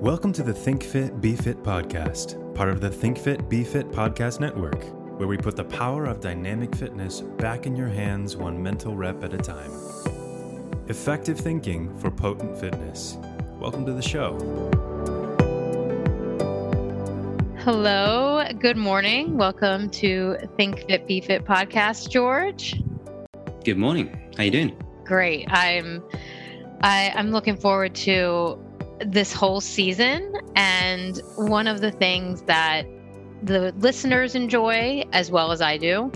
Welcome to the Think Fit Be Fit podcast, part of the Think Fit Be Fit podcast network, where we put the power of dynamic fitness back in your hands one mental rep at a time. Effective thinking for potent fitness. Welcome to the show. Hello, good morning. Welcome to Think Fit Be Fit podcast, George. Good morning. How you doing? Great. I'm I, I'm looking forward to this whole season. And one of the things that the listeners enjoy, as well as I do,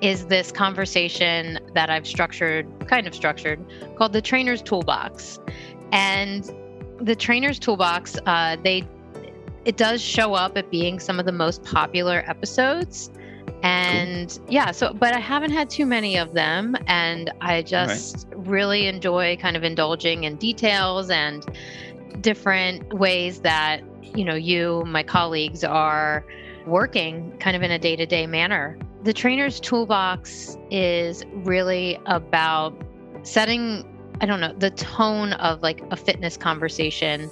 is this conversation that I've structured, kind of structured, called the Trainer's Toolbox. And the Trainer's Toolbox, uh, they it does show up at being some of the most popular episodes. And cool. yeah, so but I haven't had too many of them, and I just right. really enjoy kind of indulging in details and different ways that you know you my colleagues are working kind of in a day-to-day manner. The trainer's toolbox is really about setting i don't know the tone of like a fitness conversation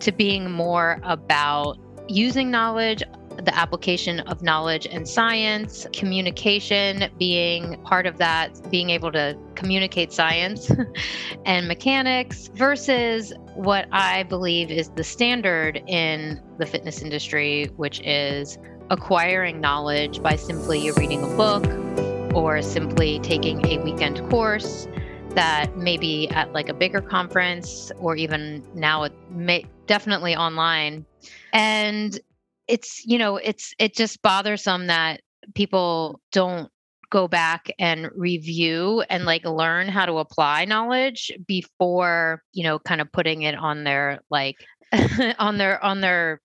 to being more about using knowledge the application of knowledge and science, communication being part of that, being able to communicate science and mechanics versus what I believe is the standard in the fitness industry, which is acquiring knowledge by simply reading a book or simply taking a weekend course that maybe at like a bigger conference or even now it may definitely online. And it's you know it's it just bothersome that people don't go back and review and like learn how to apply knowledge before you know kind of putting it on their like on their on their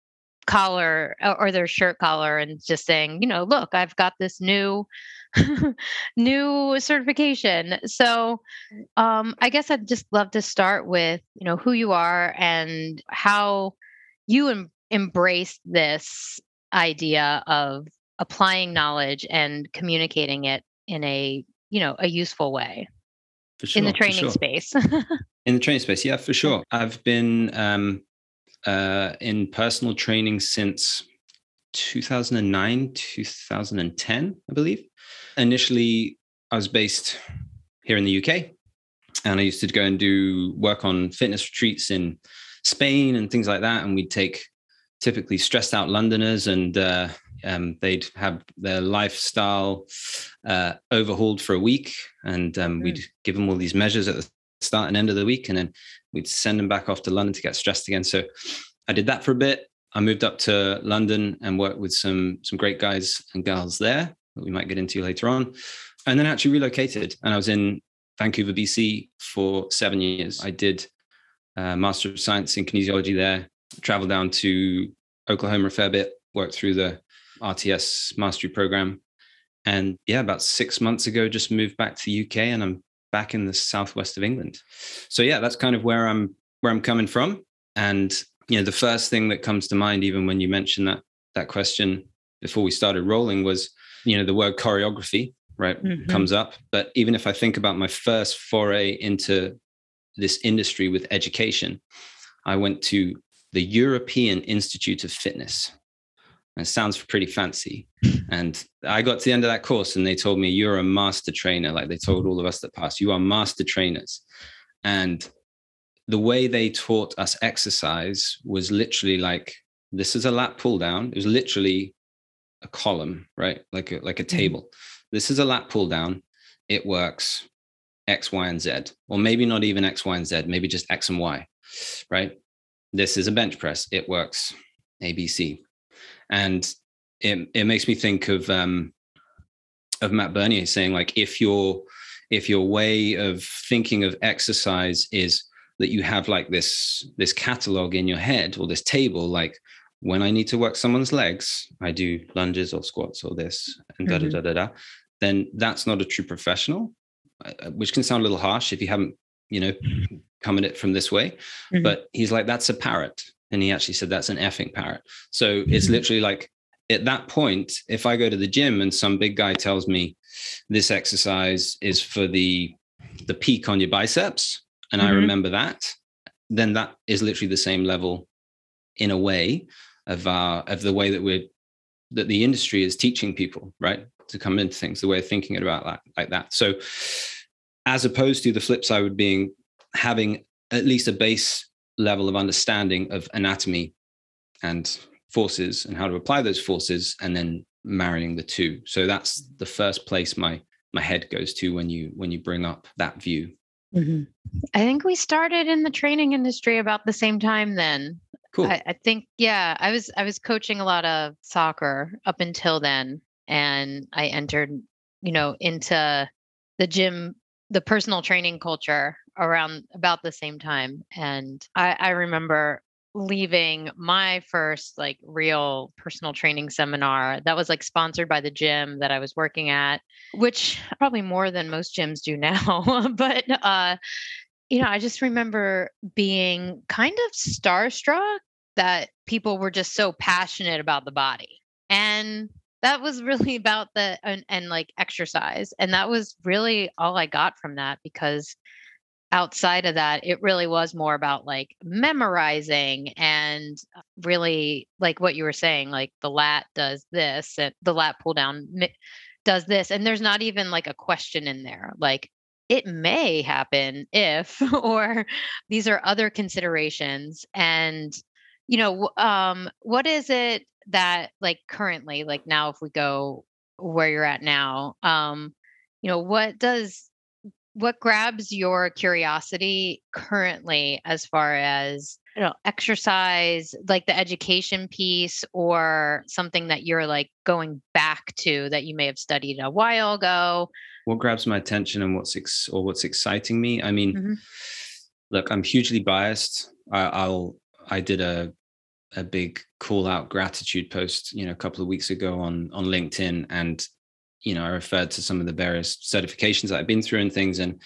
collar or their shirt collar and just saying you know look i've got this new new certification. So um i guess i'd just love to start with you know who you are and how you embraced this idea of applying knowledge and communicating it in a you know a useful way For sure, in the training sure. space. In the training space yeah for sure. I've been um, uh, in personal training since 2009 2010 i believe. Initially i was based here in the uk and i used to go and do work on fitness retreats in spain and things like that and we'd take typically stressed out Londoners, and uh, um, they'd have their lifestyle uh, overhauled for a week, and um, mm. we'd give them all these measures at the start and end of the week, and then we'd send them back off to London to get stressed again. So I did that for a bit. I moved up to London and worked with some some great guys and girls there that we might get into later on, and then actually relocated, and I was in Vancouver, BC for seven years. I did uh, Master of Science in Kinesiology there traveled down to Oklahoma a fair bit, worked through the RTS mastery program. And yeah, about six months ago, just moved back to the UK and I'm back in the southwest of England. So yeah, that's kind of where I'm where I'm coming from. And you know, the first thing that comes to mind, even when you mentioned that that question before we started rolling, was you know the word choreography, right, mm-hmm. comes up. But even if I think about my first foray into this industry with education, I went to the European Institute of Fitness. And it sounds pretty fancy. And I got to the end of that course and they told me, You're a master trainer. Like they told all of us that passed, you are master trainers. And the way they taught us exercise was literally like this is a lat pull down. It was literally a column, right? Like a, like a mm-hmm. table. This is a lat pull down. It works X, Y, and Z, or maybe not even X, Y, and Z, maybe just X and Y, right? This is a bench press. It works ABC. And it, it makes me think of um, of Matt Bernier saying like if your if your way of thinking of exercise is that you have like this this catalog in your head or this table like when I need to work someone's legs, I do lunges or squats or this and da da da da da. Then that's not a true professional, uh, which can sound a little harsh if you haven't, you know, come at it from this way. Mm-hmm. But he's like, that's a parrot. And he actually said, that's an effing parrot. So mm-hmm. it's literally like, at that point, if I go to the gym and some big guy tells me this exercise is for the the peak on your biceps, and mm-hmm. I remember that, then that is literally the same level in a way of our of the way that we're that the industry is teaching people, right? To come into things, the way of thinking about that like that. So as opposed to the flip side would being having at least a base level of understanding of anatomy and forces and how to apply those forces and then marrying the two. So that's the first place my my head goes to when you when you bring up that view. Mm-hmm. i think we started in the training industry about the same time then. Cool. I, I think yeah i was i was coaching a lot of soccer up until then and i entered you know into the gym the personal training culture around about the same time and i i remember leaving my first like real personal training seminar that was like sponsored by the gym that I was working at, which probably more than most gyms do now. but uh you know, I just remember being kind of starstruck that people were just so passionate about the body. And that was really about the and, and like exercise. And that was really all I got from that because outside of that, it really was more about like memorizing and uh, really like what you were saying, like the lat does this and the lat pull down does this. And there's not even like a question in there. Like it may happen if, or these are other considerations. And, you know, um, what is it that like currently, like now, if we go where you're at now, um, you know, what does what grabs your curiosity currently as far as you know exercise like the education piece or something that you're like going back to that you may have studied a while ago? What grabs my attention and what's ex- or what's exciting me? I mean mm-hmm. look i'm hugely biased. I, i'll i did a a big call out gratitude post you know a couple of weeks ago on on linkedin and you know, I referred to some of the various certifications that I've been through and things. And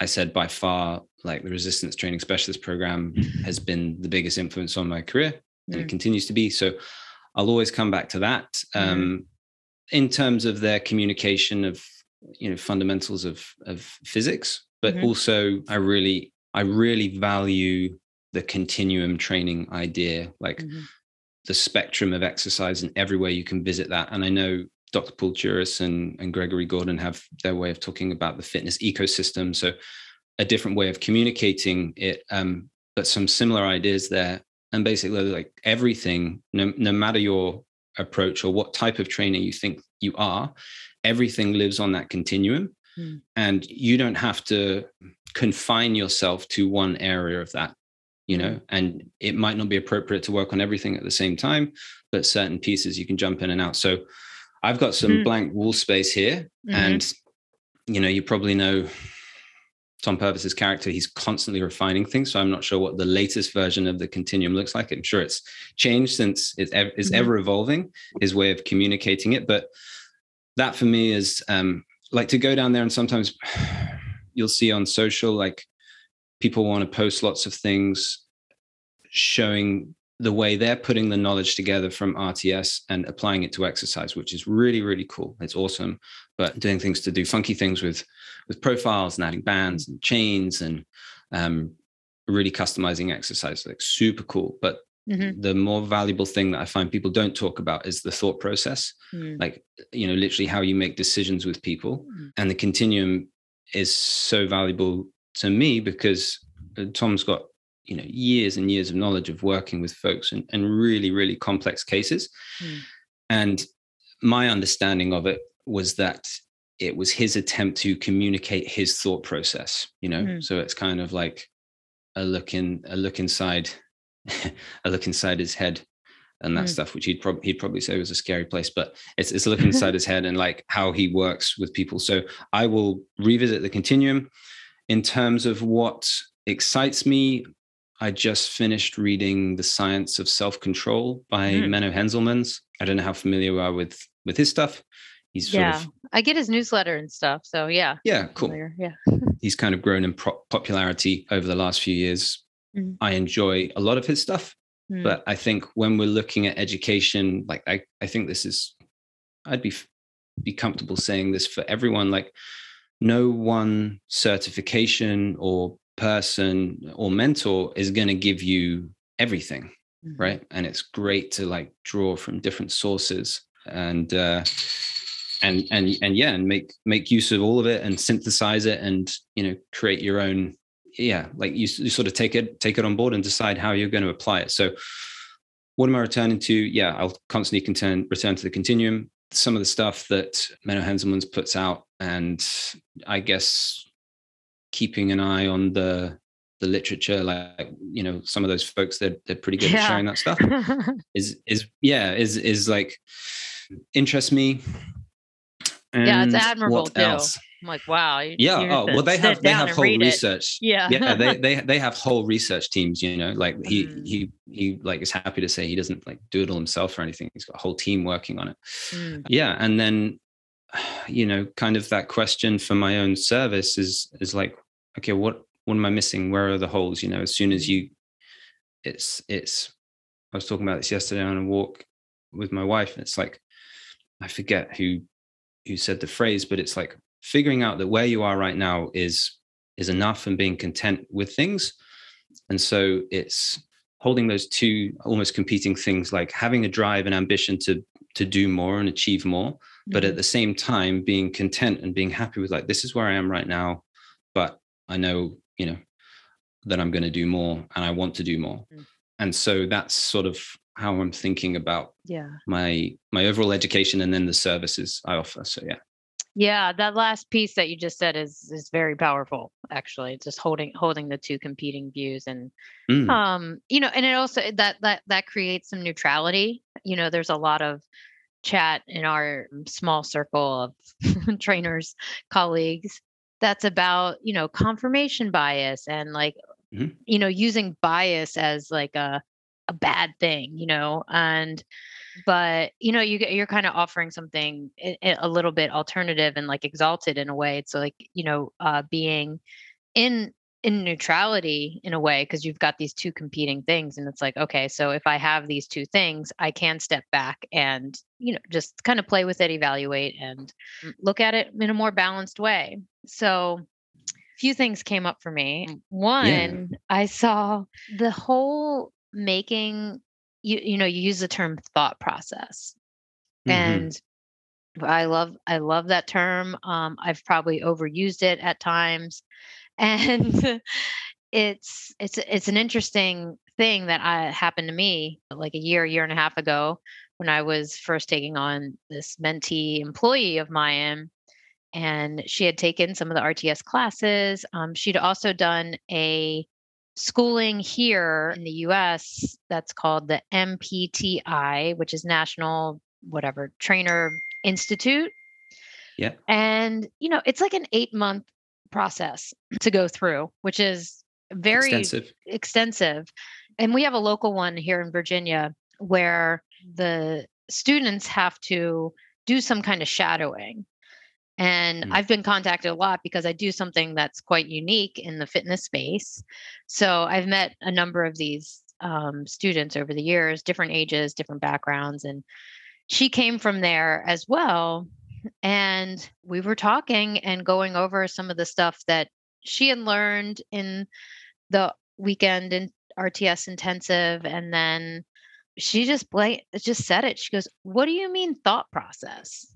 I said by far, like the resistance training specialist program has been the biggest influence on my career and it continues to be. So I'll always come back to that. Um, in terms of their communication of, you know, fundamentals of of physics, but mm-hmm. also I really, I really value the continuum training idea, like mm-hmm. the spectrum of exercise and everywhere you can visit that. And I know Dr. Paul Juris and, and Gregory Gordon have their way of talking about the fitness ecosystem. So a different way of communicating it, um, but some similar ideas there. And basically, like everything, no, no matter your approach or what type of trainer you think you are, everything lives on that continuum. Mm. And you don't have to confine yourself to one area of that, you know, and it might not be appropriate to work on everything at the same time, but certain pieces you can jump in and out. So I've got some mm. blank wall space here, mm-hmm. and you know, you probably know Tom Purvis's character. He's constantly refining things, so I'm not sure what the latest version of the continuum looks like. I'm sure it's changed since it's, ev- it's mm-hmm. ever evolving. His way of communicating it, but that for me is um, like to go down there and sometimes you'll see on social like people want to post lots of things showing the way they're putting the knowledge together from RTS and applying it to exercise, which is really, really cool. It's awesome. But doing things to do funky things with with profiles and adding bands and chains and um, really customizing exercise, like super cool. But mm-hmm. the more valuable thing that I find people don't talk about is the thought process, mm. like you know, literally how you make decisions with people. Mm. And the continuum is so valuable to me because uh, Tom's got you know years and years of knowledge of working with folks and, and really really complex cases mm. and my understanding of it was that it was his attempt to communicate his thought process you know mm. so it's kind of like a look in a look inside a look inside his head and that mm. stuff which he'd probably he'd probably say was a scary place but it's, it's a look inside his head and like how he works with people so i will revisit the continuum in terms of what excites me I just finished reading The Science of Self-Control by mm. Menno Henselmans. I don't know how familiar you are with with his stuff. He's yeah, of, I get his newsletter and stuff. So yeah. Yeah, cool. Familiar. Yeah. He's kind of grown in pro- popularity over the last few years. Mm. I enjoy a lot of his stuff, mm. but I think when we're looking at education, like I, I think this is, I'd be be comfortable saying this for everyone. Like, no one certification or person or mentor is going to give you everything mm-hmm. right? And it's great to like draw from different sources and uh and and and yeah and make make use of all of it and synthesize it and you know create your own yeah like you, you sort of take it take it on board and decide how you're going to apply it. So what am i returning to? Yeah i'll constantly contend, return to the continuum. Some of the stuff that menno henselmans puts out and i guess keeping an eye on the the literature like you know some of those folks they're, they're pretty good yeah. at sharing that stuff is is yeah is is like interests me and yeah it's admirable too else? i'm like wow you, yeah oh well they have they have whole research it. yeah yeah they, they they have whole research teams you know like he mm. he he like is happy to say he doesn't like do it all himself or anything he's got a whole team working on it mm. yeah and then you know kind of that question for my own service is is like okay what what am I missing? Where are the holes? You know, as soon as mm. you, it's it's. I was talking about this yesterday on a walk with my wife, and it's like, I forget who who said the phrase, but it's like figuring out that where you are right now is is enough and being content with things, and so it's holding those two almost competing things, like having a drive and ambition to to do more and achieve more, mm-hmm. But at mm-hmm. the same time being content and being happy with like this is where I am right now, but I know you know that i'm going to do more and i want to do more mm. and so that's sort of how i'm thinking about yeah my my overall education and then the services i offer so yeah yeah that last piece that you just said is is very powerful actually just holding holding the two competing views and mm. um you know and it also that that that creates some neutrality you know there's a lot of chat in our small circle of trainers colleagues that's about you know confirmation bias and like mm-hmm. you know using bias as like a a bad thing you know and but you know you you're kind of offering something a little bit alternative and like exalted in a way it's like you know uh being in in neutrality in a way because you've got these two competing things and it's like okay so if i have these two things i can step back and you know just kind of play with it evaluate and look at it in a more balanced way. So a few things came up for me. One yeah. i saw the whole making you you know you use the term thought process mm-hmm. and i love i love that term. Um, i've probably overused it at times and it's it's it's an interesting thing that I, happened to me like a year year and a half ago when i was first taking on this mentee employee of mine and she had taken some of the rts classes um, she'd also done a schooling here in the us that's called the npti which is national whatever trainer institute. Yeah. And you know it's like an eight month process to go through, which is very extensive. extensive. And we have a local one here in Virginia where the students have to do some kind of shadowing. And mm. I've been contacted a lot because I do something that's quite unique in the fitness space. So I've met a number of these um, students over the years, different ages, different backgrounds. And she came from there as well and we were talking and going over some of the stuff that she had learned in the weekend in RTS intensive and then she just blank just said it she goes what do you mean thought process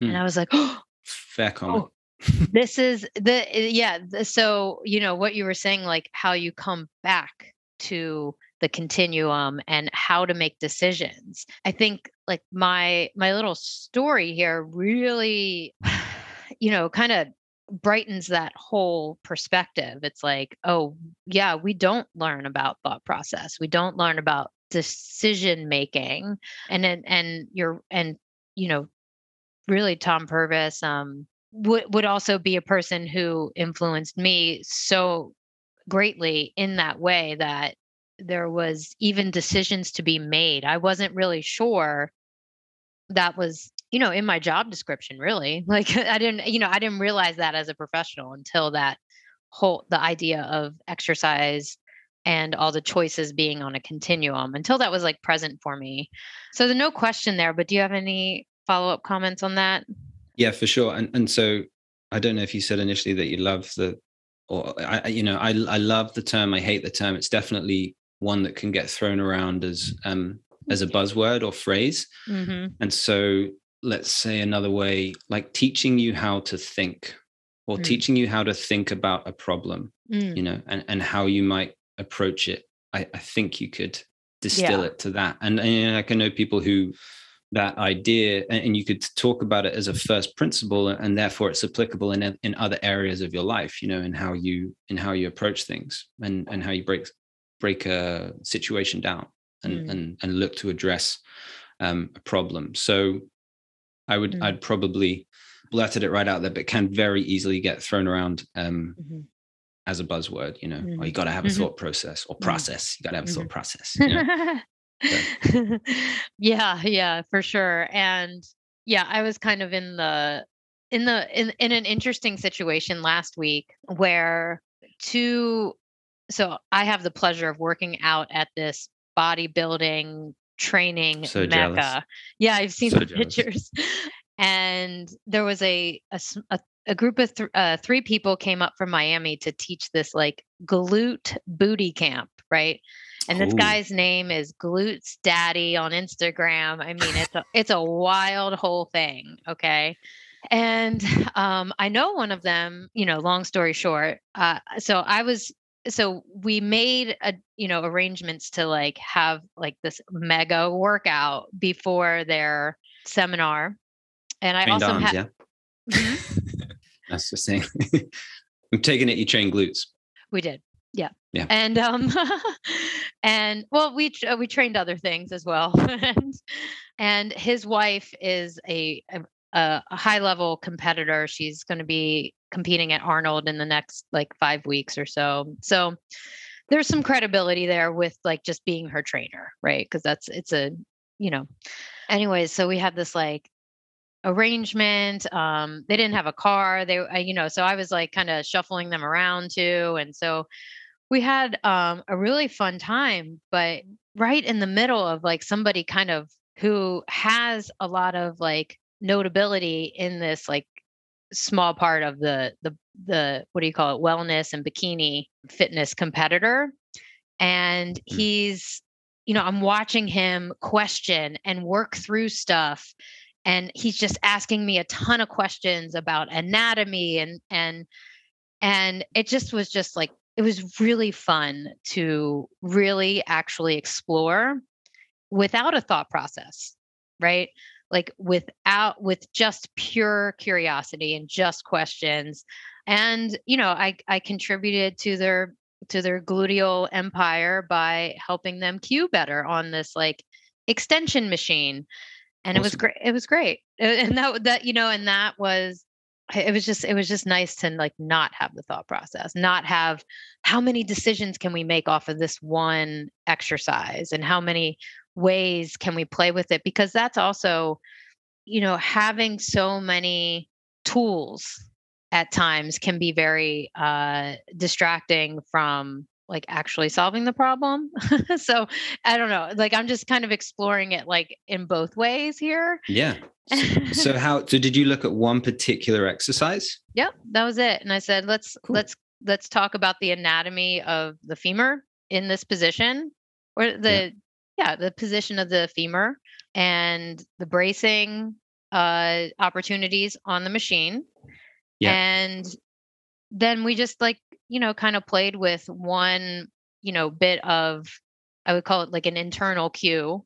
hmm. and i was like oh, fair comment oh, this is the yeah the, so you know what you were saying like how you come back to the continuum and how to make decisions. I think like my my little story here really you know kind of brightens that whole perspective. It's like, oh, yeah, we don't learn about thought process. We don't learn about decision making. And and, and you're and you know, really Tom Purvis um would would also be a person who influenced me so greatly in that way that there was even decisions to be made. I wasn't really sure that was, you know, in my job description, really. Like I didn't, you know, I didn't realize that as a professional until that whole the idea of exercise and all the choices being on a continuum until that was like present for me. So there's no question there, but do you have any follow-up comments on that? Yeah, for sure. And and so I don't know if you said initially that you love the or I, you know, I I love the term. I hate the term. It's definitely one that can get thrown around as um, as a buzzword or phrase. Mm-hmm. And so let's say another way, like teaching you how to think or Mm. teaching you how to think about a problem, Mm. you know, and, and how you might approach it. I, I think you could distill Yeah. it to that. And, and I know people who that idea and, and you could talk about it as a first principle and therefore it's applicable in in other areas of your life, you know, in how you in how you approach things and and how you break break a situation down and Mm. and and look to address um, a problem. So I would Mm. I'd probably blurted it right out there, but can very easily get thrown around um, Mhm. as a buzzword. You know, oh, you Mhm. got to have a Mhm. thought process or Mhm. process. You got to have a thought Mhm. process. you know? yeah, yeah, for sure. And yeah, I was kind of in the in the in in an interesting situation last week where two so I have the pleasure of working out at this bodybuilding training So jealous. mecca. Yeah, I've seen So the jealous. pictures. And there was a a group of th- uh, three people came up from Miami to teach this like glute booty camp, right? And this Ooh. guy's name is Glutes Daddy on Instagram. I mean, it's a it's a wild whole thing. Okay. And um, I know one of them, you know, long story short. Uh, so I was so we made a you know arrangements to like have like this mega workout before their seminar. And I Trained also arms, had yeah. Mhm. That's the saying. I'm taking it. You train glutes. We did. Yeah. Yeah. And um and well we uh, we trained other things as well. and and his wife is a a, a high level competitor. She's going to be competing at Arnold in the next like 5 weeks or so. So there's some credibility there with like just being her trainer, right? Cuz that's it's a, you know. Anyways, so we had this like arrangement um they didn't have a car they uh, you know so i was like kind of shuffling them around too and so we had um a really fun time but right in the middle of like somebody kind of who has a lot of like notability in this like small part of the the the what do you call it wellness and bikini fitness competitor and Mm. he's you know i'm watching him question and work through stuff and he's just asking me a ton of questions about anatomy and and and it just was just like it was really fun to really actually explore without a thought process right like without with just pure curiosity and just questions. And you know i i contributed to their to their gluteal empire by helping them cue better on this like extension machine. And it was great it was great. And that that you know and that was it was just it was just nice to like not have the thought process not have how many decisions can we make off of this one exercise? And how many ways can we play with it because that's also you know having so many tools at times can be very uh distracting from like actually solving the problem so i don't know like i'm just kind of exploring it like in both ways here Yeah. So, so how? So did you look at one particular exercise? Yep, that was it. And I said, let's Cool. let's let's talk about the anatomy of the femur in this position, or the yeah, the position of the femur and the bracing uh opportunities on the machine. Yeah. And then we just like, you know, kind of played with one, you know, bit of I would call it like an internal cue,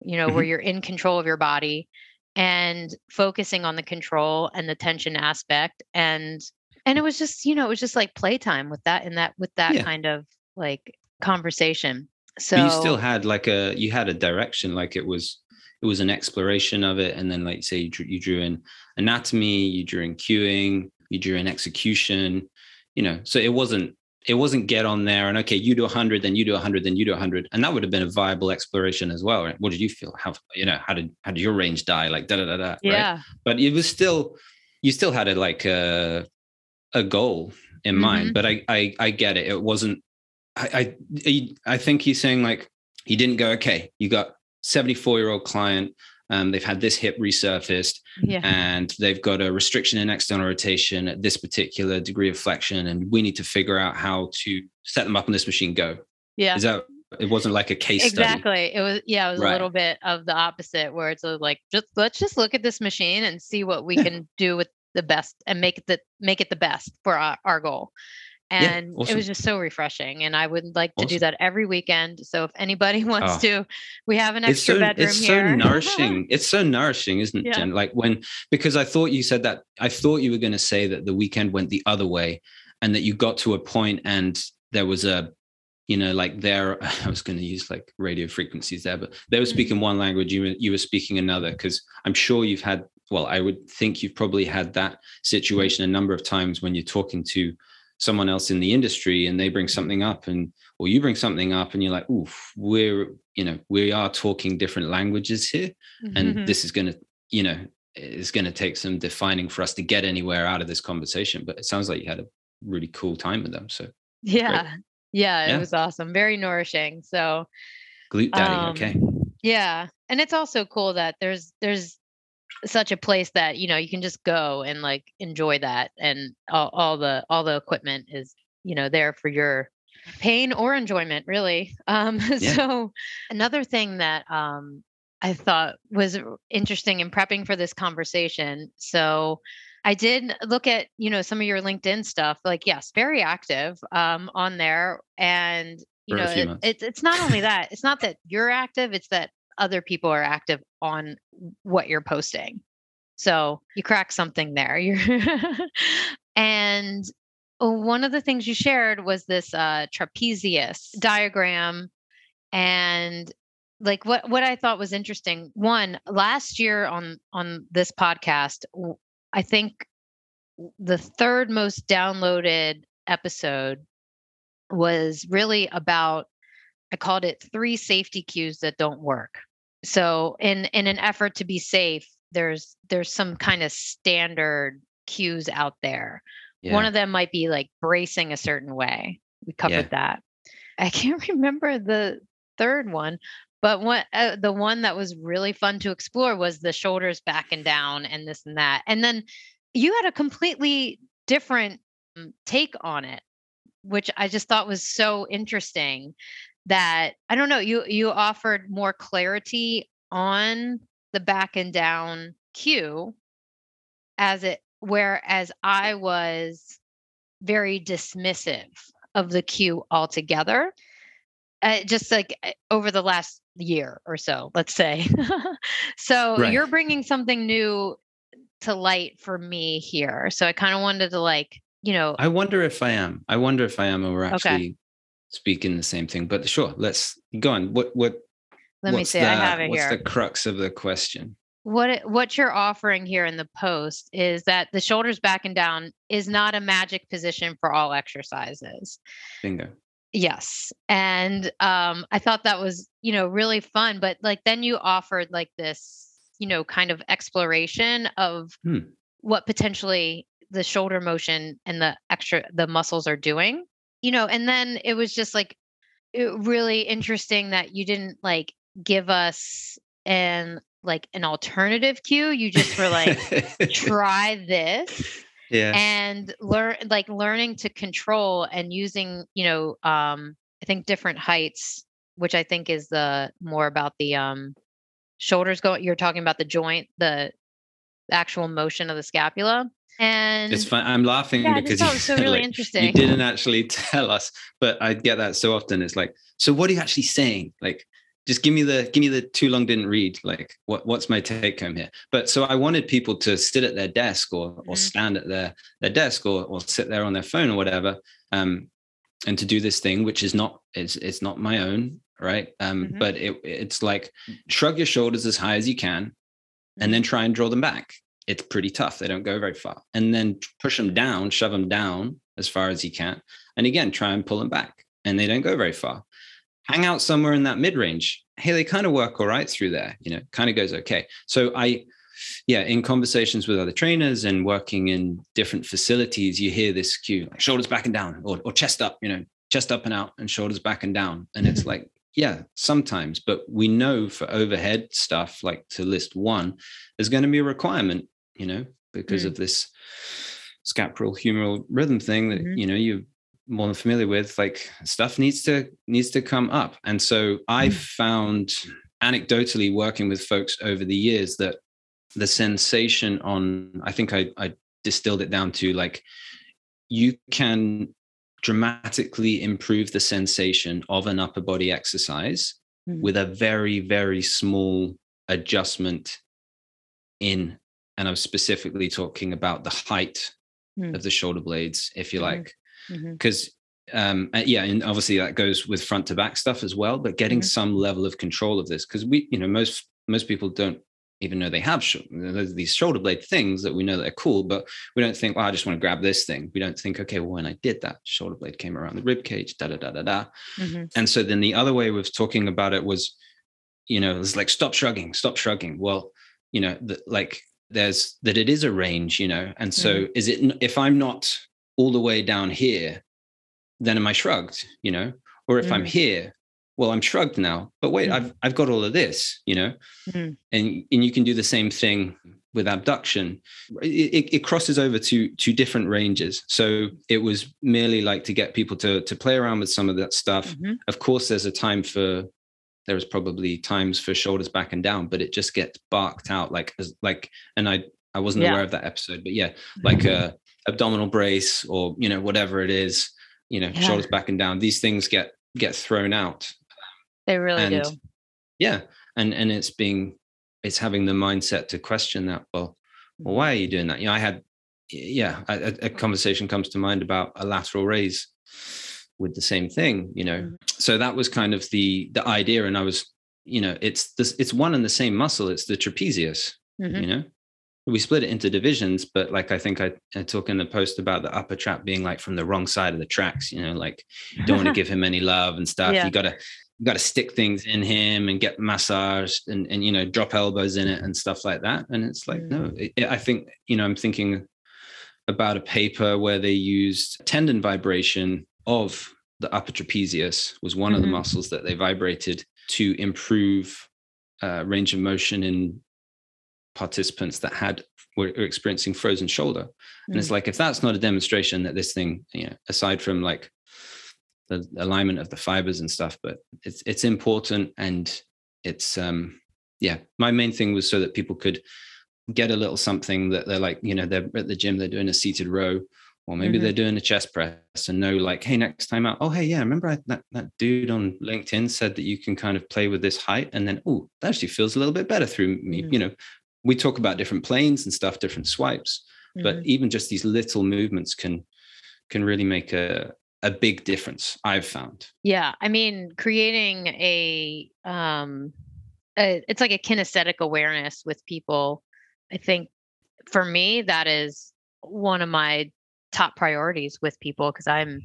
you know, where Mhm. you're in control of your body and focusing on the control and the tension aspect and and it was just you know it was just like playtime with that and that with that Yeah. kind of like conversation so but you still had like a you had a direction like it was it was an exploration of it and then like say you drew, you drew in anatomy you drew in cueing you drew in execution you know so it wasn't it wasn't get on there and okay you do 100 then you do 100 then you do 100 and that would have been a viable exploration as well right? what did you feel how you know how did how did your range die like da da da da right? yeah but it was still you still had a like a a goal in mind Mhm. but I, I i get it it wasn't I, I i think he's saying like he didn't go okay you got 74 year old client um, they've had this hip resurfaced yeah and they've got a restriction in external rotation at this particular degree of flexion and we need to figure out how to set them up on this machine go yeah is that it wasn't like a case study. exactly. study. It was yeah, it was Right. a little bit of the opposite where it's like just let's just look at this machine and see what we Yeah. can do with the best and make it the make it the best for our, our goal. Yeah, And it was just so refreshing. And I would like to do that every weekend. So if anybody wants Oh. to, we have an it's extra so bedroom it's here. so nourishing it's so nourishing isn't it Yeah. jen like when because i thought you said that i thought you were going to say that the weekend went the other way and that you got to a point and there was a you know like there i was going to use like radio frequencies there but they were Mhm. speaking one language you were you were speaking another because i'm sure you've had well i would think you've probably had that situation a number of times when you're talking to someone else in the industry and they bring something up and or you bring something up and you're like oof we're you know we are talking different languages here and Mhm. this is going to you know is going to take some defining for us to get anywhere out of this conversation but it sounds like you had a really cool time with them so yeah. Yeah, it Yeah. was awesome. Very nourishing. So glute daddy Um, okay Yeah, and it's also cool that there's there's such a place that you know you can just go and like enjoy that, and all, all the all the equipment is you know there for your pain or enjoyment, really. Um, Yeah. So another thing that um, I thought was interesting in prepping for this conversation. So I did look at you know some of your LinkedIn stuff. Like yes, very active um, on there, and you For know it, it's it's not only that. It's not that you're active. It's that other people are active on what you're posting. So you crack something there. And uh, one of the things you shared was this uh, trapezius diagram, and like what what I thought was interesting. One last year on on this podcast, I think the third most downloaded episode was really about I called it three safety cues that don't work. So in in an effort to be safe, there's there's some kind of standard cues out there. One of them might be like bracing a certain way. We covered that. I can't remember the third one, but what uh, the one that was really fun to explore was the shoulders back and down and this and that. And then you had a completely different um, take on it, which I just thought was so interesting that I don't know, you you offered more clarity on the back and down cue as it whereas I was very dismissive of the cue altogether. Uh, just like uh, over the last year or so, let's say. so Right. you're bringing something new to light for me here. So I kind of wanted to like, you know, i wonder if i am i wonder if i am or we're Okay. Speaking the same thing but sure let's go on what what let me what's see. the, I have it what's here. the crux of the question what it, what you're offering here in the post is that the shoulders back and down is not a magic position for all exercises. bingo Yes. And um I thought that was, you know, really fun, but like then you offered like this, you know, kind of exploration of Hmm. what potentially the shoulder motion and the extra the muscles are doing. You know, and then it was just like it, really interesting that you didn't like give us an like an alternative cue. You just were like try this yeah and learn like learning to control and using you know um i think different heights which i think is the more about the um shoulders going you're talking about the joint the actual motion of the scapula and It's fun. I'm laughing Yeah, because you, so really like, interesting. you didn't actually tell us, but I get that so often. It's like, so what are you actually saying? Like, just give me the give me the too long didn't read. Like, what what's my take home here? But so I wanted people to sit at their desk or or Mhm. stand at their their desk or or sit there on their phone or whatever, um, and to do this thing, which is not it's it's not my own, right? Um, Mhm. but it it's like shrug your shoulders as high as you can, Mm-hmm. and then try and draw them back. It's pretty tough. They don't go very far. And then push them down, shove them down as far as you can. And again, try and pull them back. And they don't go very far. Hang out somewhere in that mid range. Hey, they kind of work all right through there, you know, kind of goes okay. So I, yeah, in conversations with other trainers and working in different facilities, you hear this cue like shoulders back and down or, or chest up, you know, chest up and out and shoulders back and down. And it's mm-hmm. like, yeah, sometimes, but we know for overhead stuff, like to list one, there's going to be a requirement, you know, because Mm. of this scapular humeral rhythm thing that, Mhm. you know, you're more than familiar with, like stuff needs to needs to come up. And so I mm. found anecdotally working with folks over the years that the sensation on I think I, I distilled it down to like you can dramatically improve the sensation of an upper body exercise mm. with a very very small adjustment in and i'm specifically talking about the height mm. of the shoulder blades if you mm-hmm. like because mm-hmm. um yeah and obviously that goes with front to back stuff as well but getting mm-hmm. some level of control of this because we you know most most people don't even though they have sh- these shoulder blade things that we know that are cool, but we don't think, well, I just want to grab this thing. We don't think, okay, well, when I did that, shoulder blade came around the rib cage, da da da da da. Mm-hmm. And so then the other way of talking about it was, you know, it's like stop shrugging, stop shrugging. Well, you know, the, like there's that it is a range, you know, and so mm-hmm. is it if I'm not all the way down here, then am I shrugged, you know? Or if mm-hmm. I'm here, well i'm shrugged now but wait mm-hmm. i've i've got all of this you know mm-hmm. and and you can do the same thing with abduction it, it, crosses over to to different ranges so it was merely like to get people to to play around with some of that stuff mm-hmm. of course there's a time for there is probably times for shoulders back and down but it just gets barked out like as like and i i wasn't yeah. aware of that episode but yeah like a abdominal brace or you know whatever it is you know yeah. shoulders back and down these things get get thrown out they really and, do. Yeah. And and it's being it's having the mindset to question that. Well, well, why are you doing that? You know, I had yeah, a, a conversation comes to mind about a lateral raise with the same thing, you know. Mm-hmm. So that was kind of the the idea. And I was, you know, it's this it's one and the same muscle, it's the trapezius, mm-hmm. you know we split it into divisions, but like I think I, I, talk in the post about the upper trap being like from the wrong side of the tracks, you know, like you don't want to give him any love and stuff. Yeah. You gotta you got to stick things in him and get massaged and, and you know drop elbows in it and stuff like that and it's like mm. no it, i think you know i'm thinking about a paper where they used tendon vibration of the upper trapezius was one mm-hmm. of the mm-hmm. muscles that they vibrated to improve uh, range of motion in participants that had were experiencing frozen shoulder mm. and it's mm. like if that's not a demonstration that this thing you know aside from like the alignment of the fibers and stuff but it's it's important and it's um yeah my main thing was so that people could get a little something that they're like you know they're at the gym they're doing a seated row or maybe mm-hmm. they're doing a chest press and know like hey next time out oh hey yeah remember I, that that dude on linkedin said that you can kind of play with this height and then oh that actually feels a little bit better through me mm-hmm. you know we talk about different planes and stuff different swipes mm-hmm. but even just these little movements can can really make a a big difference I've found. Yeah, I mean, creating a um a, it's like a kinesthetic awareness with people. I think for me that is one of my top priorities with people because I'm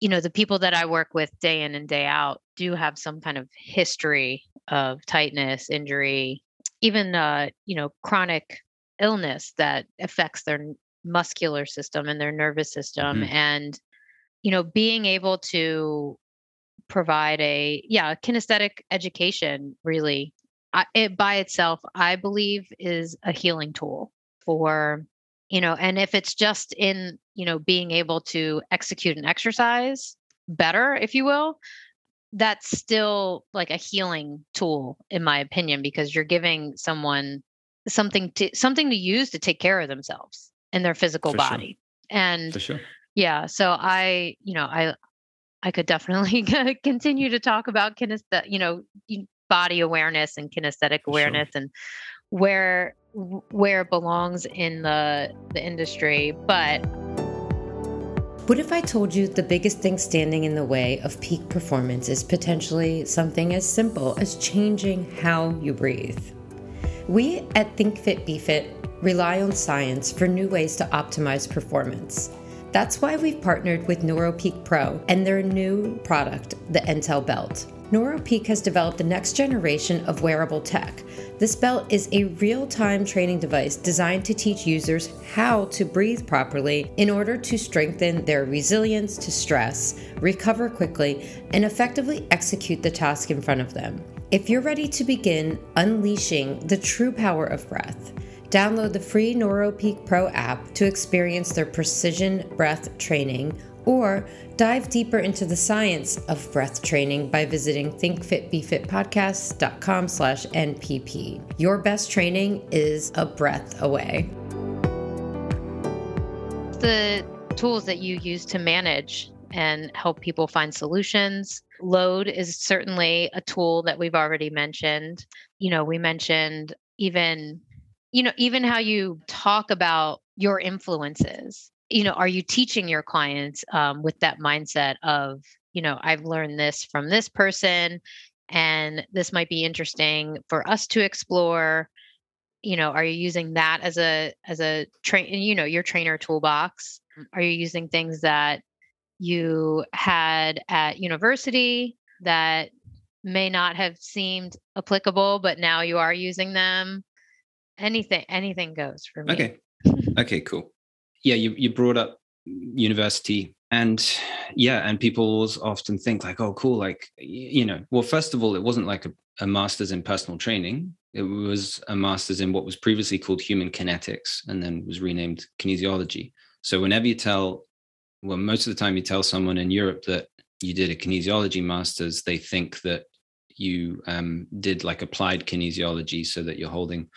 you know, the people that I work with day in and day out do have some kind of history of tightness, injury, even uh, you know, chronic illness that affects their muscular system and their nervous system mm-hmm. and you know, being able to provide a yeah kinesthetic education really I, it by itself i believe is a healing tool for you know and if it's just in you know being able to execute an exercise better if you will that's still like a healing tool in my opinion because you're giving someone something to something to use to take care of themselves in their physical for body sure. and for sure yeah so i you know i i could definitely continue to talk about kinesthetic you know body awareness and kinesthetic awareness sure. and where where it belongs in the the industry but what if I told you the biggest thing standing in the way of peak performance is potentially something as simple as changing how you breathe? We at ThinkFit BeFit rely on science for new ways to optimize performance. That's why we've partnered with NeuroPeak Pro and their new product, the Intel Belt. NeuroPeak has developed the next generation of wearable tech. This belt is a real time training device designed to teach users how to breathe properly in order to strengthen their resilience to stress, recover quickly, and effectively execute the task in front of them. If you're ready to begin unleashing the true power of breath, Download the free NeuroPeak Pro app to experience their precision breath training or dive deeper into the science of breath training by visiting thinkfitbefitpodcast.com slash npp your best training is a breath away. The tools that you use to manage and help people find solutions. Load is certainly a tool that we've already mentioned. You know we mentioned even you know even how you talk about your influences you know are you teaching your clients um, with that mindset of you know i've learned this from this person and this might be interesting for us to explore. You know are you using that as a as a train you know your trainer toolbox? Are you using things that you had at university that may not have seemed applicable but now you are using them? Anything anything goes for me. Okay. Okay cool yeah, you, you brought up university and yeah and people often think like oh cool like you know well first of all it wasn't like a, a, master's in personal training. It was a master's in what was previously called human kinetics and then was renamed kinesiology. So whenever you tell well most of the time you tell someone in europe that you did a kinesiology master's they think that you um, did like applied kinesiology so that you're holding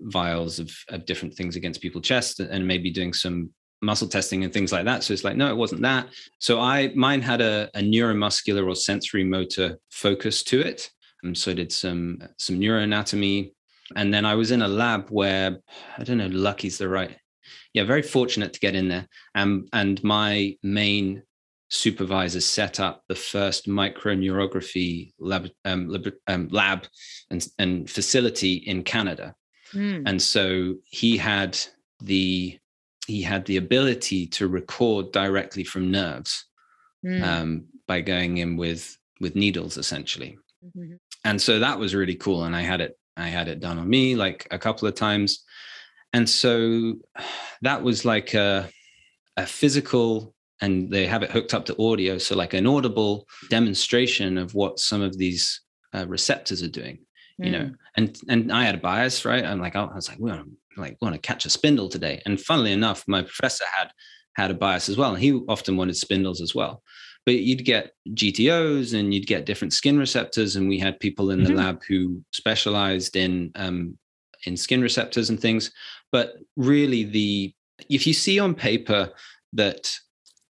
vials of, of different things against people's chests and maybe doing some muscle testing and things like that. So it's like, no, it wasn't that. So I mine had a, a neuromuscular or sensory motor focus to it. And so I did some some neuroanatomy. And then I was in a lab where I don't know, lucky's the right. Yeah, very fortunate to get in there. And and my main supervisor set up the first microneurography lab, um, lab, um, lab and, and facility in Canada. Mm. And so he had the he had the ability to record directly from nerves mm. um, by going in with with needles essentially. Mm-hmm. And so that was really cool. And I had it I had it done on me like a couple of times. And so that was like a, a physical and they have it hooked up to audio. So like an audible demonstration of what some of these uh, receptors are doing you know mm. and and i had a bias right i'm like i was like we want to like want to catch a spindle today and funnily enough my professor had had a bias as well and he often wanted spindles as well but you'd get gtos and you'd get different skin receptors and we had people in the mm-hmm. lab who specialized in um, in skin receptors and things but really the if you see on paper that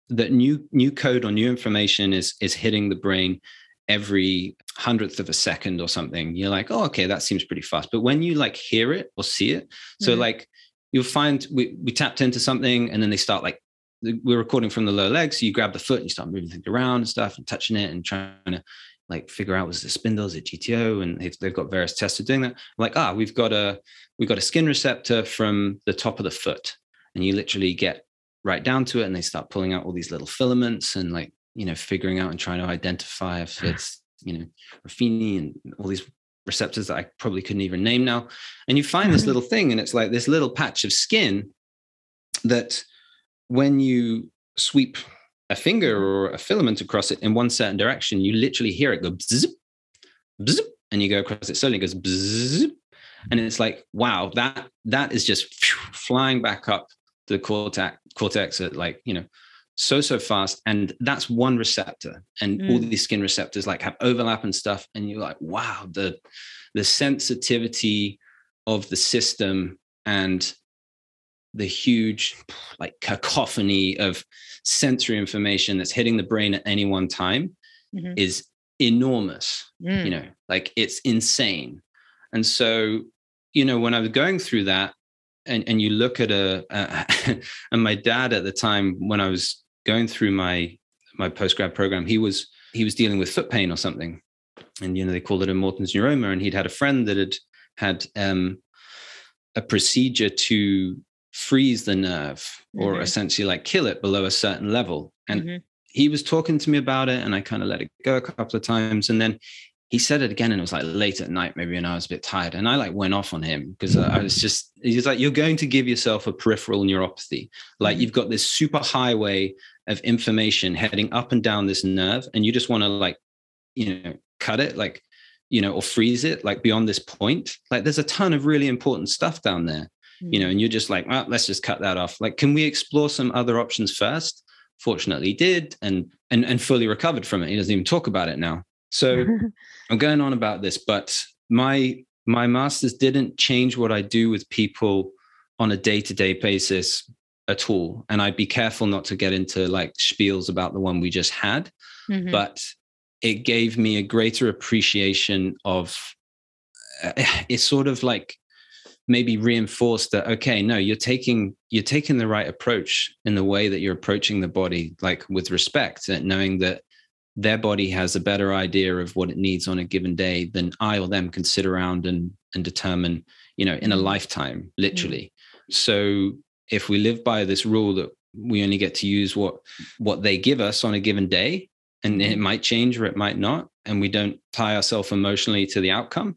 that new new code or new information is is hitting the brain every hundredth of a second or something you're like oh okay that seems pretty fast. But when you like hear it or see it so mm-hmm. like you'll find we, we tapped into something and then they start like we're recording from the lower leg so you grab the foot and you start moving things around and stuff and touching it and trying to like figure out was it spindle is it gto and they've, they've got various tests of doing that. Like ah we've got a we've got a skin receptor from the top of the foot. And you literally get right down to it and they start pulling out all these little filaments and like you know figuring out and trying to identify if it's you know Ruffini and all these receptors that I probably couldn't even name now. And you find this mm-hmm. little thing, and it's like this little patch of skin that when you sweep a finger or a filament across it in one certain direction, you literally hear it go bzzz, bzzz, and you go across it slowly, it goes bzzz, and it's like, wow, that that is just flying back up the cortex cortex at like you know so so fast and that's one receptor and mm. all these skin receptors like have overlap and stuff and you're like wow the the sensitivity of the system and the huge like cacophony of sensory information that's hitting the brain at any one time mm-hmm. is enormous mm. you know like it's insane and so you know when i was going through that and, and you look at a, and my dad at the time when I was going through my my postgrad program, he was he was dealing with foot pain or something, and you know they called it a Morton's neuroma, and he'd had a friend that had had um, a procedure to freeze the nerve or mm-hmm. essentially like kill it below a certain level, and mm-hmm. he was talking to me about it, and I kind of let it go a couple of times, and then he said it again and it was like late at night maybe and i was a bit tired. And i like went off on him because i was just he's like you're going to give yourself a peripheral neuropathy like mm-hmm. you've got this super highway of information heading up and down this nerve and you just want to like you know cut it like you know or freeze it like beyond this point like there's a ton of really important stuff down there you know mm-hmm. and you're just like well let's just cut that off like can we explore some other options first fortunately did and and and fully recovered from it. He doesn't even talk about it now. So I'm going on about this, but my my masters didn't change what I do with people on a day-to-day basis at all. And I'd be careful not to get into like spiels about the one we just had. Mm-hmm. But it gave me a greater appreciation of uh, it's sort of like maybe reinforced that okay no you're taking you're taking the right approach in the way that you're approaching the body like with respect and knowing that their body has a better idea of what it needs on a given day than i or them can sit around and and determine you know in a mm. lifetime literally mm. so if we live by this rule that we only get to use what what they give us on a given day and it mm. might change or it might not and we don't tie ourselves emotionally to the outcome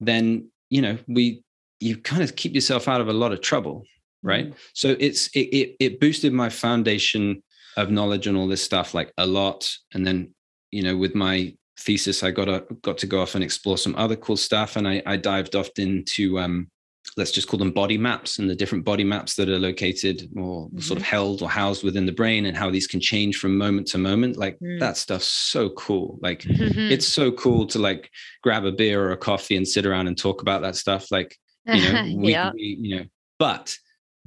then you know we you kind of keep yourself out of a lot of trouble right mm-hmm. so it's it, it, it boosted my foundation of knowledge and all this stuff like a lot and then you know with my thesis i got a, got to go off and explore some other cool stuff and i, I dived off into um, let's just call them body maps and the different body maps that are located or mm-hmm. sort of held or housed within the brain and how these can change from moment to moment like mm. that stuff's so cool like mm-hmm. it's so cool to like grab a beer or a coffee and sit around and talk about that stuff like you know we, yeah. we, you know but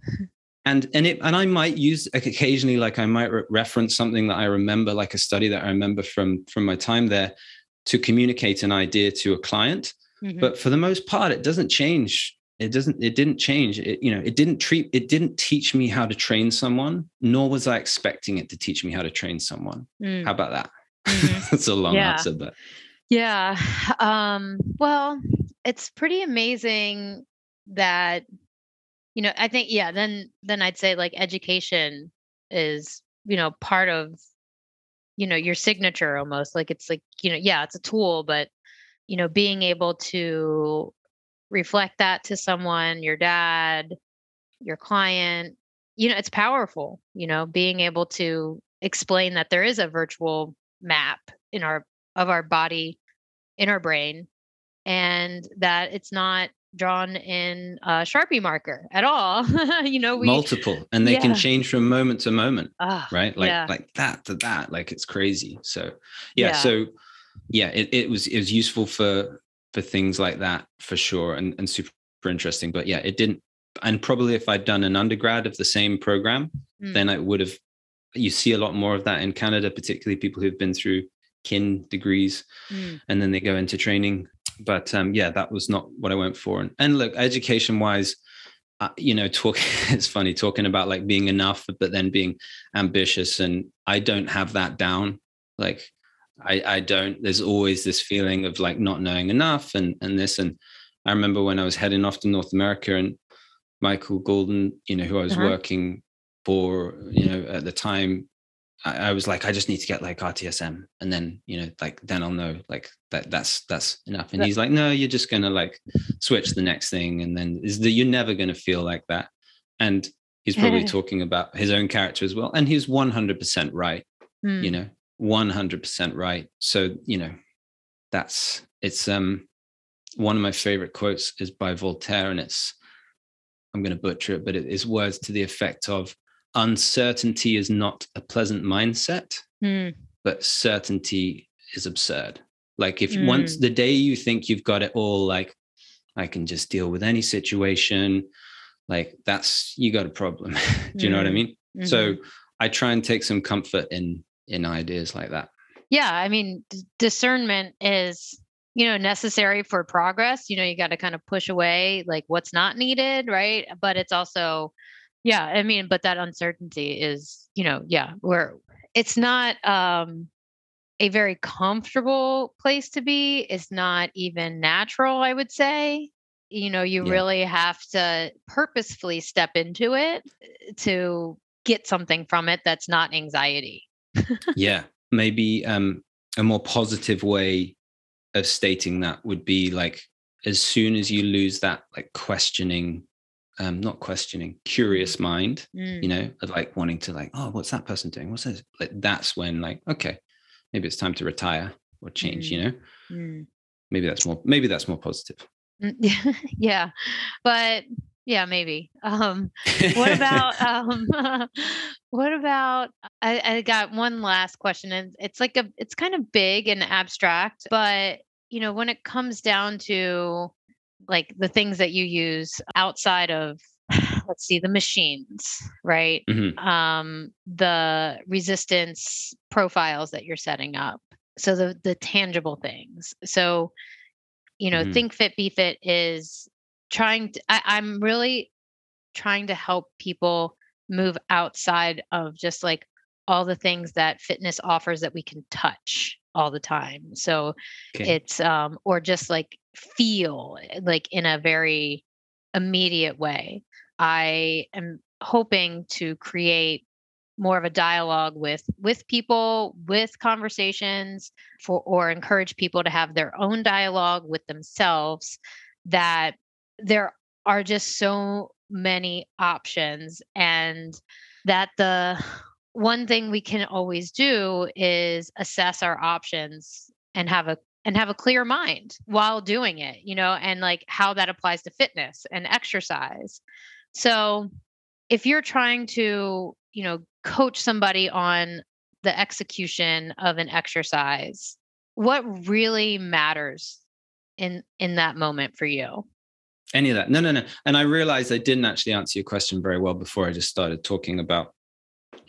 and and it and i might use like occasionally like i might re- reference something that i remember like a study that i remember from from my time there to communicate an idea to a client mm-hmm. but for the most part it doesn't change it doesn't it didn't change it you know it didn't treat it didn't teach me how to train someone nor was i expecting it to teach me how to train someone mm. how about that mm-hmm. that's a long yeah. answer but yeah um well it's pretty amazing that you know i think yeah then then i'd say like education is you know part of you know your signature almost like it's like you know yeah it's a tool but you know being able to reflect that to someone your dad your client you know it's powerful you know being able to explain that there is a virtual map in our of our body in our brain and that it's not drawn in a sharpie marker at all you know we, multiple and they yeah. can change from moment to moment right like yeah. like that to that like it's crazy so yeah, yeah. so yeah it, it was it was useful for for things like that for sure and, and super interesting but yeah it didn't and probably if i'd done an undergrad of the same program mm. then i would have you see a lot more of that in canada particularly people who've been through kin degrees mm. and then they go into training but um, yeah, that was not what I went for. And, and look, education wise, uh, you know, talk. It's funny talking about like being enough, but then being ambitious, and I don't have that down. Like, I, I don't. There's always this feeling of like not knowing enough, and and this. And I remember when I was heading off to North America, and Michael Golden, you know, who I was uh-huh. working for, you know, at the time, I, I, was like, I just need to get like RTSM, and then you know, like then I'll know like that that's that's enough. And he's like, No, you're just gonna like switch the next thing, and then is that you're never gonna feel like that. And he's probably talking about his own character as well, and he's 100 percent right. Mm. You know, 100 percent right. So you know, that's it's um one of my favorite quotes is by Voltaire, and it's I'm going to butcher it, but it is words to the effect of uncertainty is not a pleasant mindset, mm. but certainty is absurd. Like if mm. once the day you think you've got it all, like I can just deal with any situation, like that's you got a problem. Do you mm. know what I hmm. mean? Mm-hmm. So I try and take some comfort in in ideas like that. Yeah, I mean, d- discernment is you know necessary for progress. You know, you got to kind of push away like what's not needed, right? But it's also yeah i mean but that uncertainty is you know yeah where it's not um a very comfortable place to be. It's not even natural i would say. You know you yeah. really have to purposefully step into it eh, to get something from it that's not anxiety. Yeah maybe um a more positive way of stating that would be like as soon as you lose that like questioning um, not questioning, curious mind, mm. you know, like wanting to like, oh, what's that person doing? What's this? Like that's when like, okay, maybe it's time to retire or change, mm. you know? Mm. Maybe that's more, maybe that's more positive. Mm, yeah. But Yeah, maybe. Um, what about um, what about? I, I got one last question, and it's like a, it's kind of big and abstract, but you know, when it comes down to like the things that you use outside of let's see the machines right Mhm. um the resistance profiles that you're setting up so the the tangible things so you know Mhm. think fit be fit is trying to I, i'm really trying to help people move outside of just like all the things that fitness offers that we can touch all the time so Okay. it's um or just like feel eh, like in a very immediate way i am hoping to create more of a dialogue with with people with conversations for or encourage people to have their own dialogue with themselves that there are just so many options and that the one thing we can always do is assess our options and have a and have a clear mind while doing it you know and like how that applies to fitness and exercise so if you're trying to you know coach somebody on the execution of an exercise what really matters in in that moment for you Any of that? No, no, no. And I realized I didn't actually answer your question very well before I just started talking about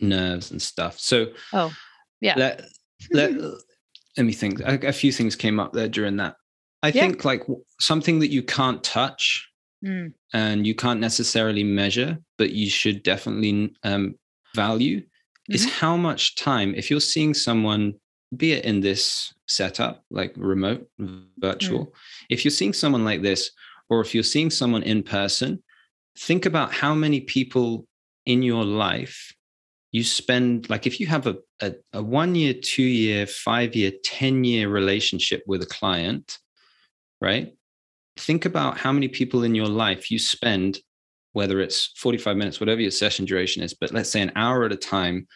nerves and stuff. So oh yeah let let let me think. A, a few things came up there during that. I Yeah. think like something that you can't touch Mm, and you can't necessarily measure, but you should definitely um, value is Mhm. how much time, if you're seeing someone, be it in this setup, like remote, virtual, if you're seeing someone like this, or if you're seeing someone in person, think about how many people in your life you spend, like if you have a, a, a one year, two year, five year, 10 year relationship with a client, right? think about how many people in your life you spend, whether it's 45 minutes, whatever your session duration is, but let's say an hour at a time,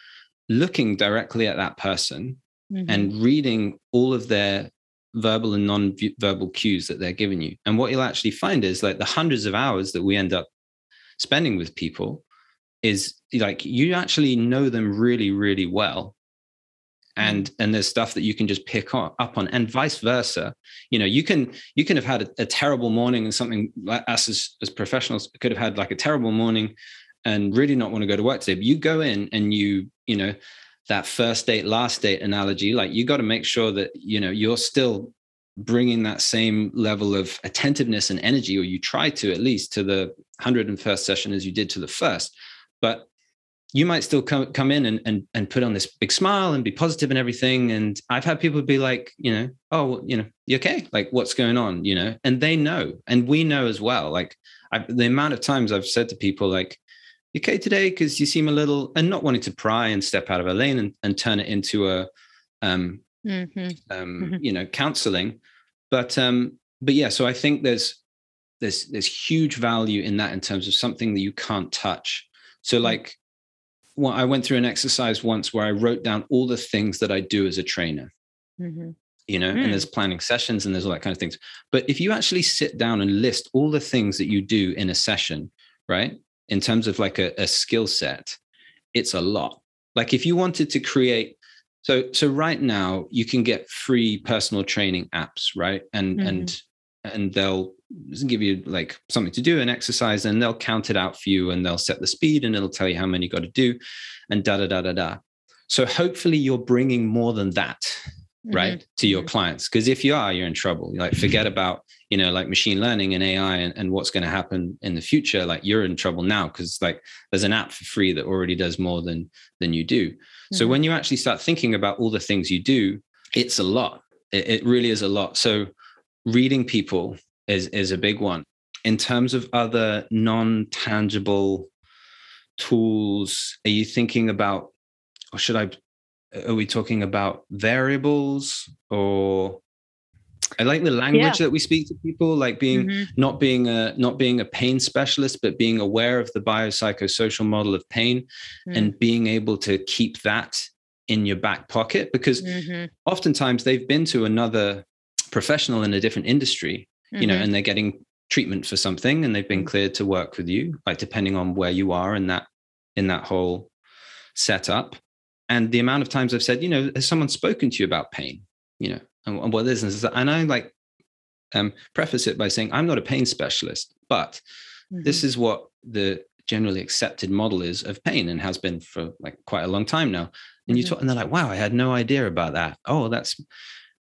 looking directly at that person mhm, and reading all of their verbal and non-verbal cues that they're giving you. And what you'll actually find is like the hundreds of hours that we end up spending with people is like you actually know them really, really well. Hmm. And and there's stuff that you can just pick up on, and vice versa. You know, you can you can have had a, a terrible morning and something like us as, as professionals could have had like a terrible morning and really not want to go to work today. But you go in and you, you know, that first date, last date analogy, like you got to make sure that, you know, you're still bringing that same level of attentiveness and energy, or you try to at least to the 101st session as you did to the first. But you might still come, come in and, and, and put on this big smile and be positive and everything. And I've had people be like, you know, oh, you know, you okay? Like what's going on, you know? And they know, and we know as well. Like I, the amount of times I've said to people like, "You okay today? Because you seem a little, and not wanting to pry and step out of a lane and, and turn it into a, um, mhm, um, Mhm. you know, counseling. But um, but yeah, so I think there's there's there's huge value in that in terms of something that you can't touch. So like, well, I went through an exercise once where I wrote down all the things that I do as a trainer. mhm, You know, Mm. and there's planning sessions and there's all that kind of things. But if you actually sit down and list all the things that you do in a session, right, in terms of like a, a skill set, it's a lot. Like if you wanted to create so so right now you can get free personal training apps, right? And Mhm. and and they'll give you like something to do, an exercise, and they'll count it out for you and they'll set the speed and it'll tell you how many you got to do and da da da da da. So hopefully you're bringing more than that right to your mhm. clients. Because if you are you're in trouble. Like forget about you know like machine learning and ai and, and what's going to happen in the future. Like you're in trouble now because like there's an app for free that already does more than than you do. So Mhm. when you actually start thinking about all the things you do it's a lot. It, it really is a lot. So reading people is is a big one. In terms of other non-tangible tools are you thinking about or should i are we talking about variables or i like the language that we speak to people like being Mhm, not being a not being a pain specialist but being aware of the biopsychosocial model of pain mm, and being able to keep that in your back pocket because mhm, oftentimes they've been to another professional in a different industry you know mhm, and they're getting treatment for something and they've been cleared to work with you, like depending on where you are in that in that whole setup. And the amount of times I've said, you know, has someone spoken to you about pain? You know, and, and what is this? And I like um, preface it by saying, I'm not a pain specialist, but mm-hmm. this is what the generally accepted model is of pain and has been for like quite a long time now. And you mm-hmm. talk, and they're like, wow, I had no idea about that. Oh, that's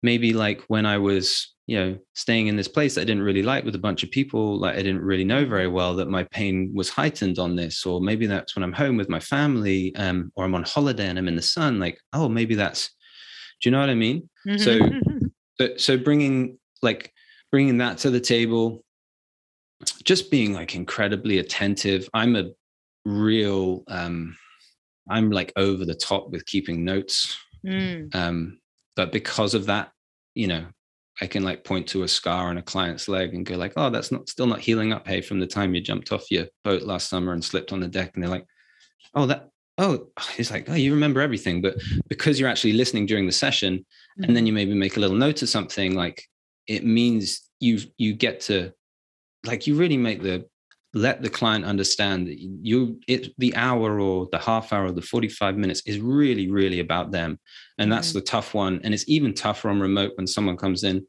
maybe like when I was, you know, staying in this place that I didn't really like with a bunch of people, like I didn't really know very well that my pain was heightened on this. Or maybe that's when I'm home with my family, um, or I'm on holiday and I'm in the sun. Like, oh, maybe that's, do you know what I mean? Mm-hmm. So, so, so bringing like bringing that to the table, just being like incredibly attentive. I'm a real, um, I'm like over the top with keeping notes. Mm. Um, but because of that, you know, I can like point to a scar on a client's leg and go like, oh, that's not still not healing up. Hey, from the time you jumped off your boat last summer and slipped on the deck, and they're like, oh, that, oh, it's like, oh, you remember everything. But because you're actually listening during the session, mm-hmm. and then you maybe make a little note of something, like it means you you get to like you really make the let the client understand that you it the hour or the half hour or the 45 minutes is really really about them and that's mm-hmm. the tough one and it's even tougher on remote when someone comes in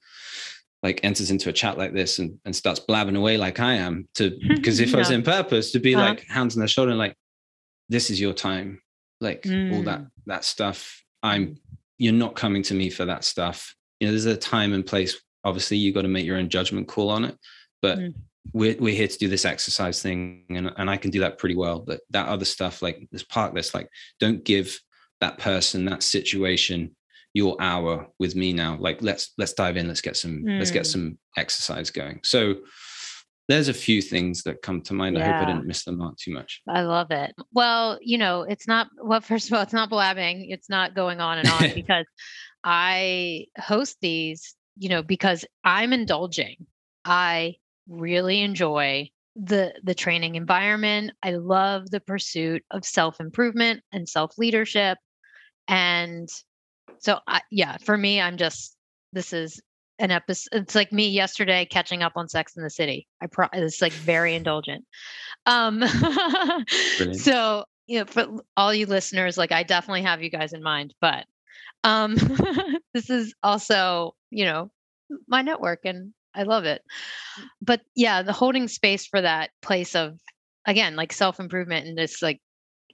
like enters into a chat like this and, and starts blabbing away like i am to because if yeah. i was in purpose to be uh-huh. like hands on their shoulder and like this is your time like mm. all that mm. that stuff i'm you're not coming to me for that stuff you know there's a time and place obviously you got to make your own judgment call on it but mm. We're, we're here to do this exercise thing and, and i can do that pretty well but that other stuff like this park this like don't give that person that situation your hour with me now like let's let's dive in let's get some mm. let's get mm. some exercise going so there's a few things that come to mind. Yeah. I hope I didn't miss the mark too much. I love it. Well, you know, it's not well, first of all, it's not blabbing. It's not going on and on because I host these you know, because I'm indulging. I really enjoy the the training environment. I love the pursuit of self-improvement and self-leadership. And so I, yeah, for me I'm just this is an episode it's like me yesterday catching up on Sex in the City. I pro it's like very indulgent. Um so you know for all you listeners like I definitely have you guys in mind, but um this is also you know my network and i love it but yeah the holding space for that place of again like self-improvement and this like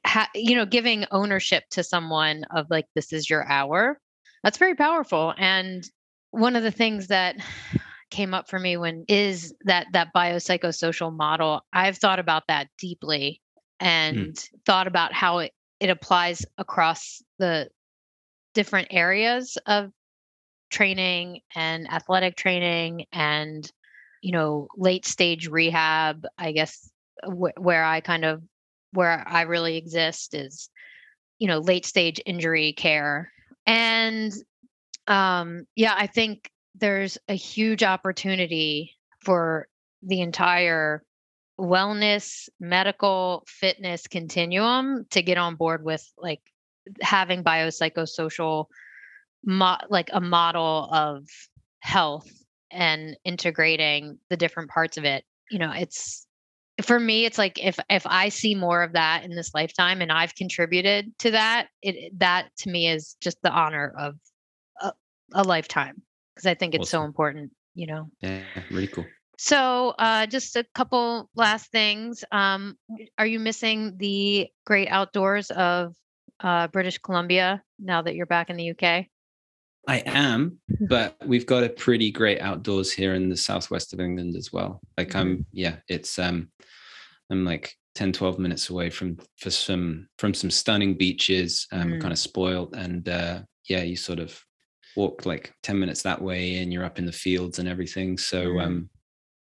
ha- you know giving ownership to someone of like this is your hour that's very powerful and one of the things that came up for me when is that that biopsychosocial model i've thought about that deeply mm. and mm. thought about how it, it applies across the different areas of training and athletic training and you know late stage rehab i guess wh- where i kind of where i really exist is you know late stage injury care. And um yeah i think there's a huge opportunity for the entire wellness medical fitness continuum to get on board with like having biopsychosocial mo- like a model of health and integrating the different parts of it you know it's for me it's like if if i see more of that in this lifetime and i've contributed to that it that to me is just the honor of a, a lifetime because i think it's awesome. so important you know? Yeah really cool. So uh just a couple last things um are you missing the great outdoors of uh british columbia now that you're back in the uk I am, but we've got a pretty great outdoors here in the southwest of England as well. Like mm-hmm. I'm, yeah, it's um, I'm like 10, 12 minutes away from for some from some stunning beaches. Um, mm. kind of spoiled, and uh, yeah, you sort of walk like 10 minutes that way, and you're up in the fields and everything. So mm. um,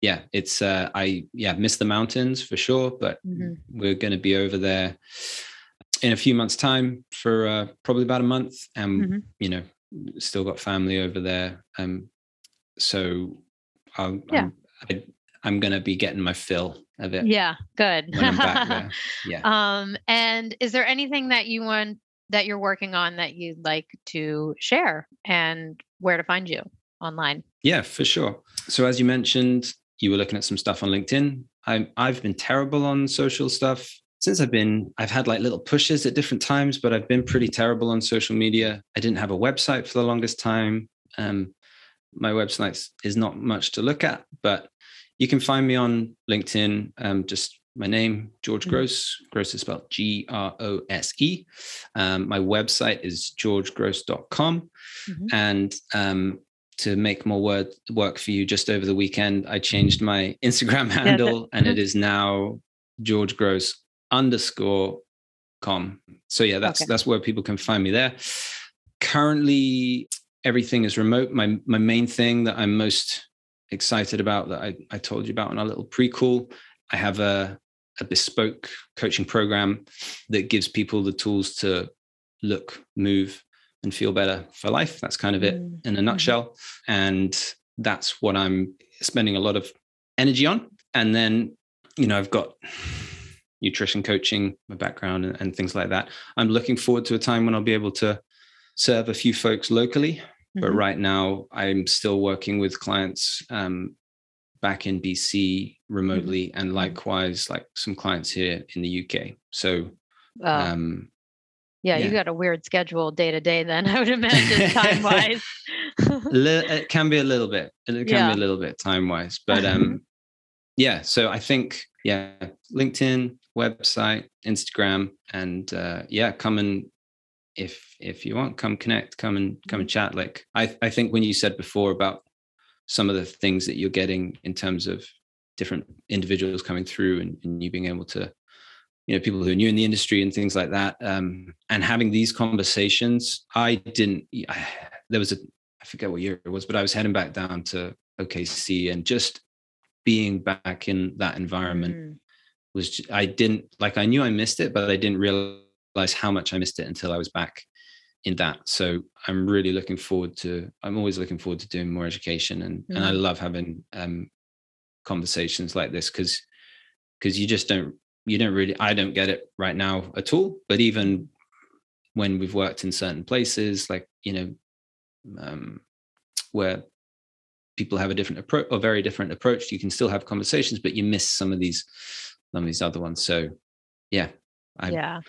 yeah, it's uh, I yeah miss the mountains for sure, but mm-hmm. we're going to be over there in a few months' time for uh, probably about a month, and mm-hmm. you know still got family over there. Um, so I'm, yeah. I'm, I, I'm going to be getting my fill of it. Yeah, good. Yeah. Um, and is there anything that you want that you're working on that you'd like to share and where to find you online? Yeah, for sure. So as you mentioned, you were looking at some stuff on LinkedIn. I, I've been terrible on social stuff since I've been, I've had like little pushes at different times, but I've been pretty terrible on social media. I didn't have a website for the longest time. Um, my website is not much to look at, but you can find me on LinkedIn. Um, just my name, George mm-hmm. Grose. Grose is spelled G R O S E. Um, my website is georgegrose.com. Mm-hmm. And um, to make more word, work for you, just over the weekend, I changed my Instagram handle and it is now George Grose underscore com. So yeah, that's okay. that's where people can find me there. Currently, everything is remote. My my main thing that I'm most excited about that I, I told you about in our little pre-call. I have a, a bespoke coaching program that gives people the tools to look, move, and feel better for life. That's kind of it mm. in a mm-hmm. nutshell. And that's what I'm spending a lot of energy on. And then, you know, I've got nutrition coaching, my background, and, and things like that. I'm looking forward to a time when I'll be able to serve a few folks locally but mm-hmm. right now, I'm still working with clients um, back in BC remotely, mm-hmm. and likewise, like some clients here in the UK. So, um, yeah, yeah, you got a weird schedule day to day. Then I would imagine time wise. it can be a little bit. It can yeah. be a little bit time wise, but um, yeah. So I think yeah, LinkedIn, website, Instagram, and uh, yeah, come and if if you want come connect come and come and chat like i i think when you said before about some of the things that you're getting in terms of different individuals coming through and, and you being able to you know people who are new in the industry and things like that um, and having these conversations i didn't I, there was a i forget what year it was but i was heading back down to okc and just being back in that environment mm. Was i didn't like i knew i missed it but i didn't realize how much I missed it until I was back in that. So I'm really looking forward to. I'm always looking forward to doing more education, and mm. and I mm. love having um, conversations like this because because you just don't you don't really I don't get it right now at all. But even when we've worked in certain places, like you know, um, where people have a different approach or very different approach, you can still have conversations, but you miss some of these of these other ones. So yeah, I, yeah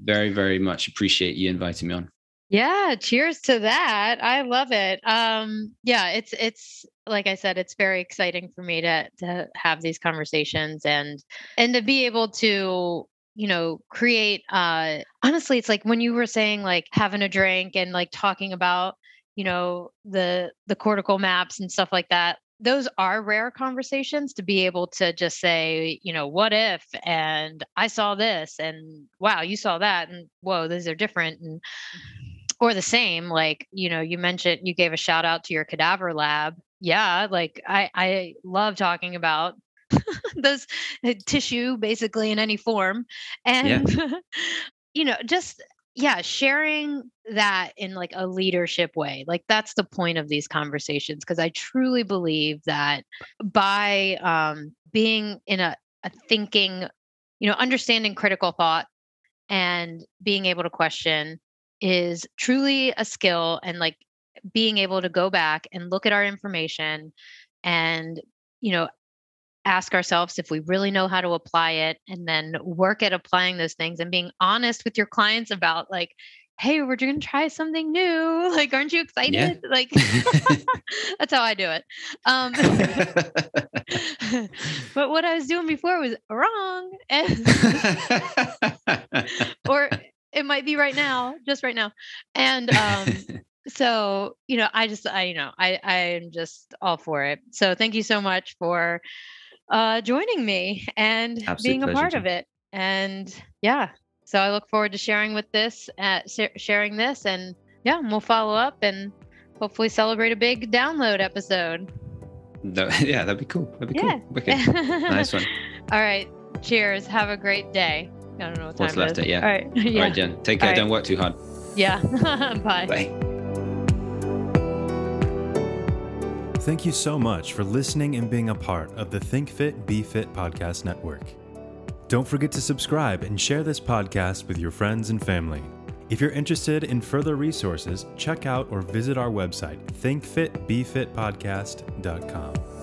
very, very much appreciate you inviting me on. Yeah, cheers to that. I love it. Um, yeah, it's it's like I said, it's very exciting for me to to have these conversations and and to be able to you know create uh honestly it's like when you were saying like having a drink and like talking about you know the the cortical maps and stuff like that those are rare conversations to be able to just say, you know, what if, and I saw this, and wow, you saw that, and whoa, these are different, and or the same. Like, you know, you mentioned you gave a shout out to your cadaver lab. Yeah, like I I love talking about those uh, tissue basically in any form, and yeah. you know, just yeah sharing that in like a leadership way like that's the point of these conversations because i truly believe that by um, being in a, a thinking you know understanding critical thought and being able to question is truly a skill and like being able to go back and look at our information and you know ask ourselves if we really know how to apply it and then work at applying those things and being honest with your clients about like hey we're going to try something new. Like aren't you excited? Yeah. like that's how i do it. Um but what i was doing before was wrong. Or it might be right now just right now. And um so you know i just i you know i i'm just all for it. So thank you so much for uh, joining me and Absolute being a part of it. And yeah, so I look forward to sharing with this, uh, sharing this, and yeah, we'll follow up and hopefully celebrate a big download episode. No, yeah, that'd be cool. That'd be yeah. cool. nice one. All right. Cheers. Have a great day. I don't know what What's left it. Yeah. All right. yeah. All right, Jen. Take care. Right. Don't work too hard. Yeah. Bye. Bye. Thank you so much for listening and being a part of the Think Fit, Be Fit podcast network. Don't forget to subscribe and share this podcast with your friends and family. If you're interested in further resources, check out or visit our website, thinkfitbefitpodcast.com.